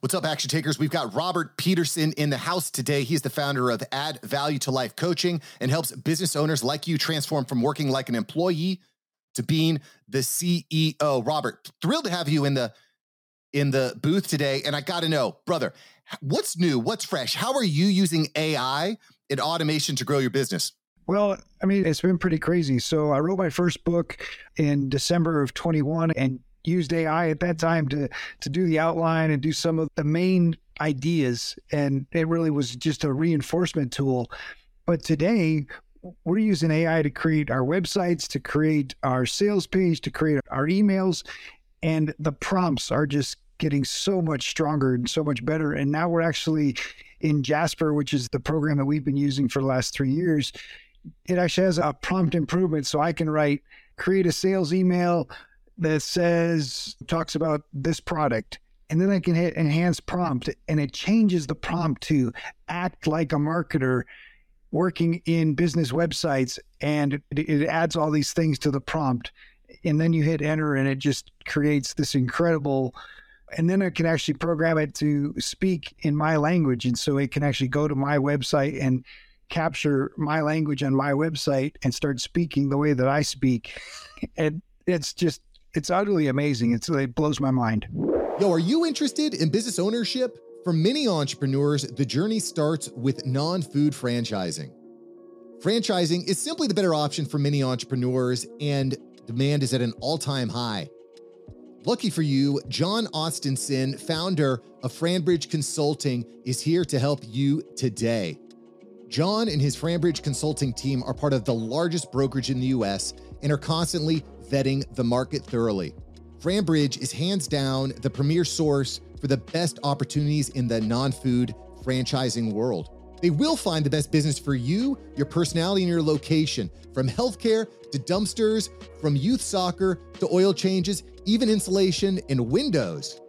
What's up, action takers? We've got Robert Peterson in the house today. He's the founder of Add Value 2 Life Coaching and helps business owners like you transform from working like an employee to being the CEO. Robert, thrilled to have you in the in the booth today. And I got to know, brother, what's new? What's fresh? How are you using AI and automation to grow your business? Well, I mean, it's been pretty crazy. So I wrote my first book in December of 21 and used AI at that time to to do the outline and do some of the main ideas and it really was just a reinforcement tool. But today we're using AI to create our websites, to create our sales page, to create our emails and the prompts are just getting so much stronger and so much better and now we're actually in Jasper, which is the program that we've been using for the last 3 years. It actually has a prompt improvement so I can write create a sales email that says, talks about this product. And then I can hit enhance prompt and it changes the prompt to act like a marketer working in business websites. And it, adds all these things to the prompt. And then you hit enter and it just creates this incredible and then I can actually program it to speak in my language. And so it can actually go to my website and capture my language on my website and start speaking the way that I speak. And it's just it's utterly amazing. It's, it blows my mind. Yo, are you interested in business ownership? For many entrepreneurs, the journey starts with non food franchising. Franchising is simply the better option for many entrepreneurs, and demand is at an all time high. Lucky for you, John Austinson, founder of Franbridge Consulting, is here to help you today. John and his Franbridge Consulting team are part of the largest brokerage in the US and are constantly vetting the market thoroughly. Franbridge is hands down the premier source for the best opportunities in the non food franchising world. They will find the best business for you, your personality, and your location. From healthcare to dumpsters, from youth soccer to oil changes, even insulation and windows.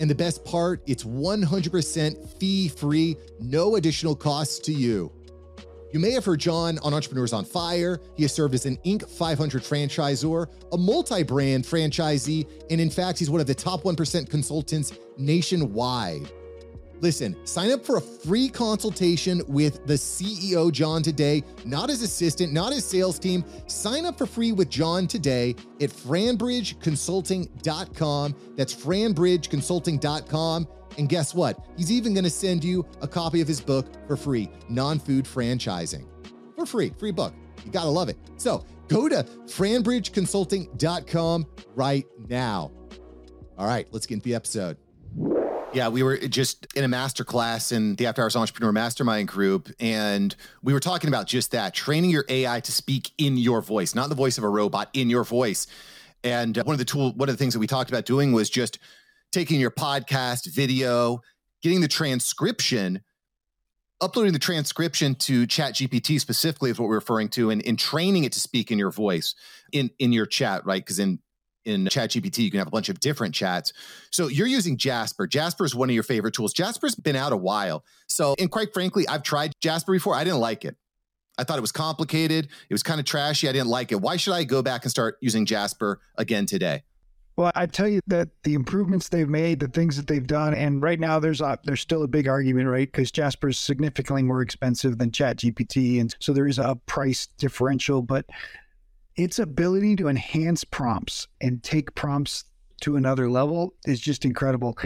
And the best part, it's 100% fee free, no additional costs to you. You may have heard John on Entrepreneurs on Fire. He has served as an Inc. 500 franchisor, a multi brand franchisee, and in fact, he's one of the top 1% consultants nationwide. Listen, sign up for a free consultation with the CEO, John, today, not his assistant, not his sales team. Sign up for free with John today at franbridgeconsulting.com. That's franbridgeconsulting.com. And guess what? He's even going to send you a copy of his book for free Non Food Franchising. For free, free book. You got to love it. So go to franbridgeconsulting.com right now. All right, let's get into the episode. Yeah, we were just in a master class in the After Hours Entrepreneur Mastermind group, and we were talking about just that training your AI to speak in your voice, not the voice of a robot, in your voice. And one of the tool, one of the things that we talked about doing was just taking your podcast, video, getting the transcription, uploading the transcription to Chat GPT specifically is what we're referring to, and, and training it to speak in your voice in in your chat, right? Because in in ChatGPT, you can have a bunch of different chats. So you're using Jasper. Jasper is one of your favorite tools. Jasper's been out a while. So, and quite frankly, I've tried Jasper before. I didn't like it. I thought it was complicated. It was kind of trashy. I didn't like it. Why should I go back and start using Jasper again today? Well, I tell you that the improvements they've made, the things that they've done, and right now there's a, there's still a big argument, right? Because Jasper is significantly more expensive than ChatGPT, and so there is a price differential. But its ability to enhance prompts and take prompts to another level is just incredible.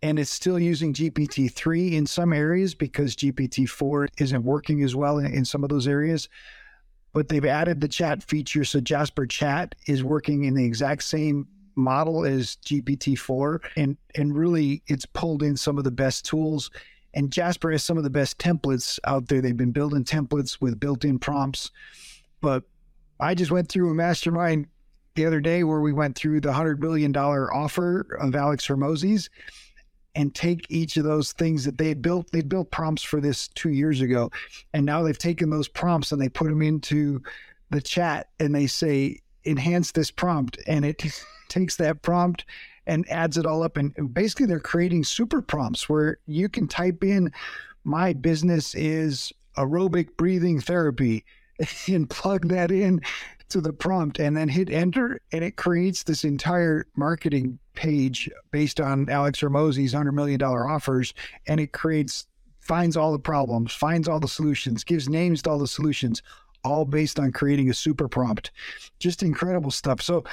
And it's still using GPT three in some areas because GPT four isn't working as well in, in some of those areas but they've added the chat feature. So Jasper Chat is working in the exact same model is GPT-4 and and really it's pulled in some of the best tools and Jasper has some of the best templates out there. They've been building templates with built-in prompts. But I just went through a mastermind the other day where we went through the $100 billion offer of Alex Hormozi's and take each of those things that they had built. They built prompts for this two years ago. And now they've taken those prompts and they put them into the chat and they say, enhance this prompt. And it takes that prompt and adds it all up. And basically, they're creating super prompts where you can type in, my business is aerobic breathing therapy and plug that in to the prompt and then hit enter, and it creates this entire marketing page based on Alex Hormozi's $100 million offers. And it creates, finds all the problems, finds all the solutions, gives names to all the solutions, all based on creating a super prompt. Just incredible stuff. So,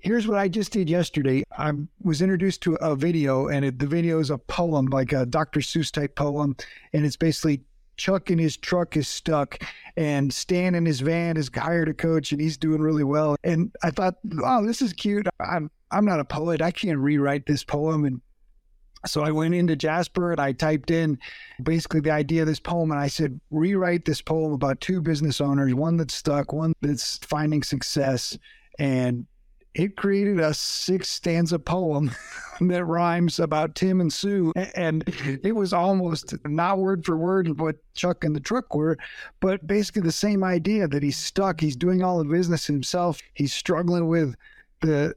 Here's what I just did yesterday. I was introduced to a video, and it, the video is a poem, like a Dr. Seuss type poem. And it's basically Chuck in his truck is stuck, and Stan in his van has hired a coach, and he's doing really well. And I thought, oh, this is cute. I'm I'm not a poet. I can't rewrite this poem. And so I went into Jasper and I typed in basically the idea of this poem, and I said, rewrite this poem about two business owners, one that's stuck, one that's finding success, and it created a six stanza poem that rhymes about Tim and Sue. And it was almost not word for word what Chuck and the truck were, but basically the same idea that he's stuck. He's doing all the business himself. He's struggling with the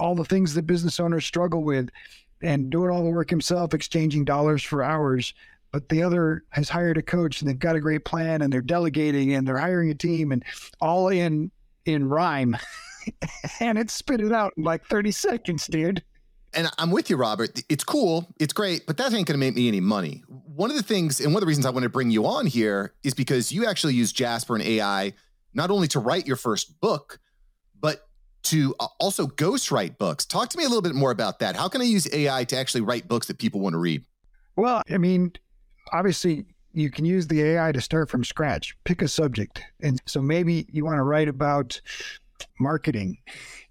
all the things that business owners struggle with and doing all the work himself, exchanging dollars for hours. But the other has hired a coach and they've got a great plan and they're delegating and they're hiring a team and all in in rhyme. and it spit it out in like 30 seconds, dude. And I'm with you, Robert. It's cool. It's great, but that ain't going to make me any money. One of the things, and one of the reasons I want to bring you on here is because you actually use Jasper and AI not only to write your first book, but to uh, also ghostwrite books. Talk to me a little bit more about that. How can I use AI to actually write books that people want to read? Well, I mean, obviously, you can use the AI to start from scratch. Pick a subject. And so maybe you want to write about marketing.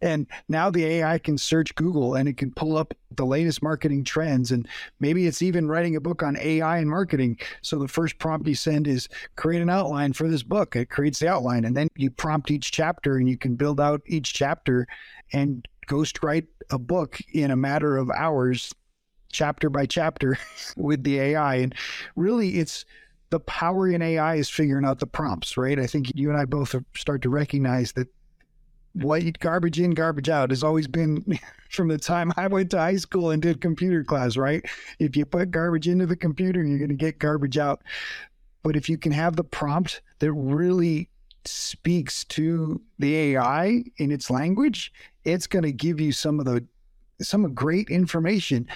And now the AI can search Google and it can pull up the latest marketing trends. And maybe it's even writing a book on AI and marketing. So the first prompt you send is create an outline for this book. It creates the outline. And then you prompt each chapter and you can build out each chapter and ghost write a book in a matter of hours, chapter by chapter with the AI. And really, it's the power in AI is figuring out the prompts, right? I think you and I both start to recognize that white garbage in, garbage out has always been from the time I went to high school and did computer class, right? If you put garbage into the computer, you're going to get garbage out. But if you can have the prompt that really speaks to the AI in its language, it's going to give you some of the some great information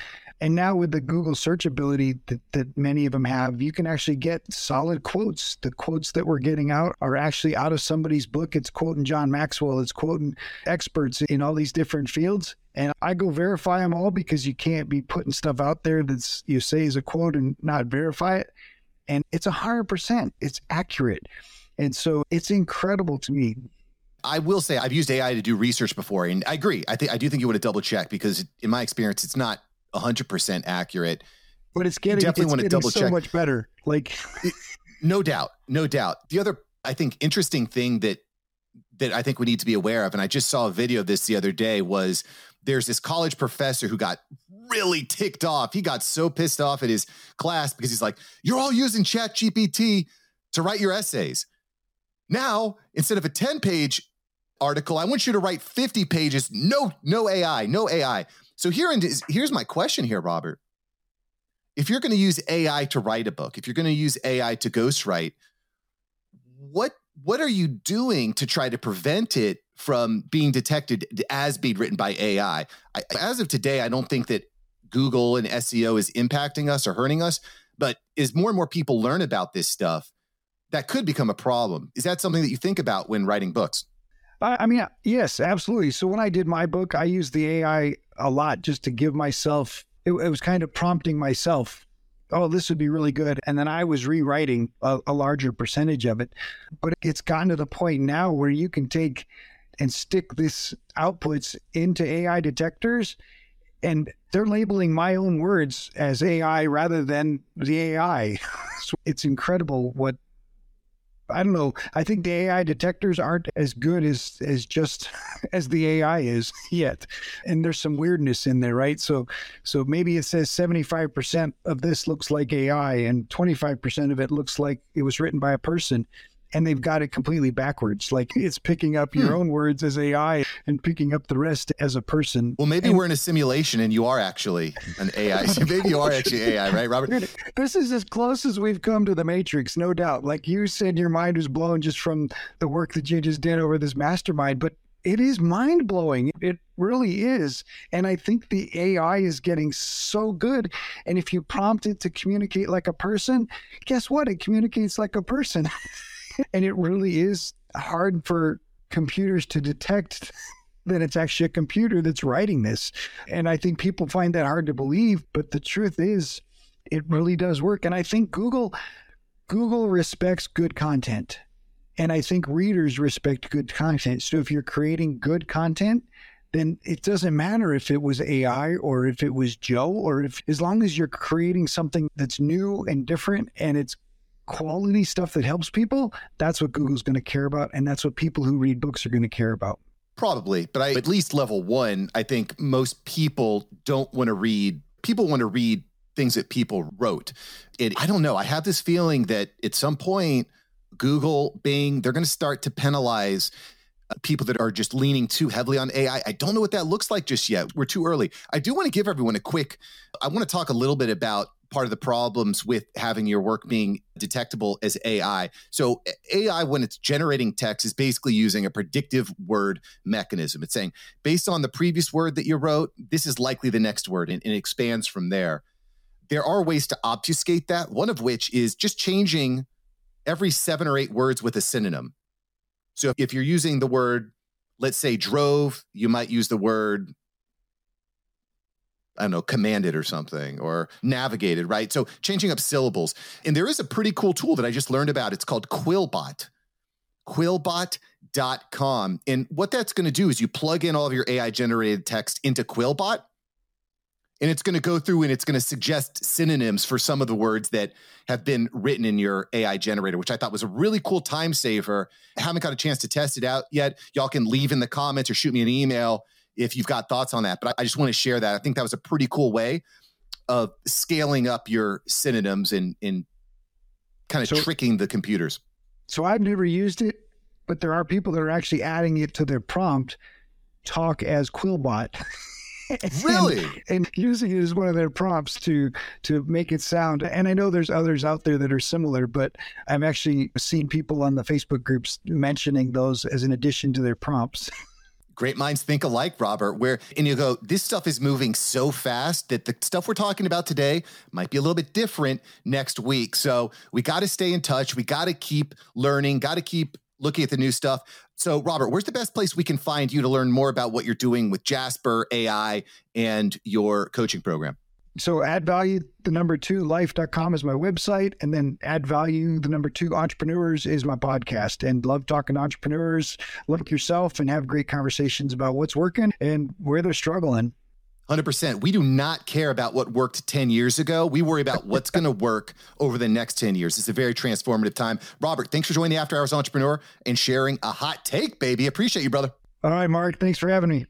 and now with the Google search ability that, that many of them have, you can actually get solid quotes. The quotes that we're getting out are actually out of somebody's book. It's quoting John Maxwell, it's quoting experts in all these different fields. And I go verify them all because you can't be putting stuff out there that's you say is a quote and not verify it. And it's a hundred percent. It's accurate. And so it's incredible to me I will say I've used AI to do research before, and I agree. I think I do think you want to double check because, in my experience, it's not 100% accurate. But it's getting, definitely it's want to double so check. much better. Like, no doubt, no doubt. The other, I think, interesting thing that that I think we need to be aware of, and I just saw a video of this the other day, was there's this college professor who got really ticked off. He got so pissed off at his class because he's like, "You're all using Chat GPT to write your essays." Now, instead of a 10 page article, I want you to write 50 pages. No, no AI, no AI. So here is, here's my question here, Robert. If you're going to use AI to write a book, if you're going to use AI to ghostwrite, what what are you doing to try to prevent it from being detected as being written by AI? I, as of today, I don't think that Google and SEO is impacting us or hurting us, but as more and more people learn about this stuff, that could become a problem. Is that something that you think about when writing books? I mean, yes, absolutely. So when I did my book, I used the AI a lot just to give myself, it, it was kind of prompting myself, oh, this would be really good. And then I was rewriting a, a larger percentage of it. But it's gotten to the point now where you can take and stick this outputs into AI detectors and they're labeling my own words as AI rather than the AI. so it's incredible what I don't know. I think the AI detectors aren't as good as as just as the AI is yet, and there's some weirdness in there, right? So, so maybe it says 75% of this looks like AI, and 25% of it looks like it was written by a person, and they've got it completely backwards. Like it's picking up your hmm. own words as AI and picking up the rest as a person. Well, maybe and, we're in a simulation and you are actually an AI. Maybe you are actually AI, right, Robert? This is as close as we've come to the Matrix, no doubt. Like you said, your mind was blown just from the work that you just did over this mastermind, but it is mind blowing. It really is. And I think the AI is getting so good. And if you prompt it to communicate like a person, guess what? It communicates like a person. and it really is hard for computers to detect that it's actually a computer that's writing this. And I think people find that hard to believe, but the truth is it really does work. And I think Google Google respects good content. And I think readers respect good content. So if you're creating good content, then it doesn't matter if it was AI or if it was Joe or if, as long as you're creating something that's new and different and it's quality stuff that helps people, that's what Google's going to care about. And that's what people who read books are going to care about. Probably. But I, at least level one, I think most people don't want to read, people want to read things that people wrote. It, I don't know. I have this feeling that at some point, Google, Bing, they're going to start to penalize uh, people that are just leaning too heavily on AI. I don't know what that looks like just yet. We're too early. I do want to give everyone a quick, I want to talk a little bit about part of the problems with having your work being detectable as AI. So, AI, when it's generating text, is basically using a predictive word mechanism. It's saying, based on the previous word that you wrote, this is likely the next word, and, and it expands from there. There are ways to obfuscate that, one of which is just changing every seven or eight words with a synonym. So if you're using the word, let's say drove, you might use the word, I don't know, commanded or something, or navigated, right? So changing up syllables. And there is a pretty cool tool that I just learned about. It's called Quillbot. Quillbot.com. And what that's going to do is you plug in all of your AI generated text into Quillbot and it's going to go through and it's going to suggest synonyms for some of the words that have been written in your AI generator, which I thought was a really cool time saver. I haven't got a chance to test it out yet. Y'all can leave in the comments or shoot me an email if you've got thoughts on that. But I, I just want to share that. I think that was a pretty cool way of scaling up your synonyms and, and kind of so, tricking the computers. So I've never used it, but there are people that are actually adding it to their prompt talk as Quillbot. Really? and, and, using it as one of their prompts to to make it sound. And I know there's others out there that are similar, but I've actually seen people on the Facebook groups mentioning those as an addition to their prompts. Great minds think alike, Robert. Where and you go, this stuff is moving so fast that the stuff we're talking about today might be a little bit different next week. So we got to stay in touch. We got to keep learning. Got to keep looking at the new stuff. So, Robert, where's the best place we can find you to learn more about what you're doing with Jasper AI and your coaching program? So, add value, the number two, life.com is my website. And then add value, the number two, entrepreneurs is my podcast. And love talking to entrepreneurs, look yourself and have great conversations about what's working and where they're struggling. 100%. We do not care about what worked 10 years ago. We worry about what's going to work over the next 10 years. It's a very transformative time. Robert, thanks for joining the After Hours Entrepreneur and sharing a hot take, baby. Appreciate you, brother. All right, Mark. Thanks for having me.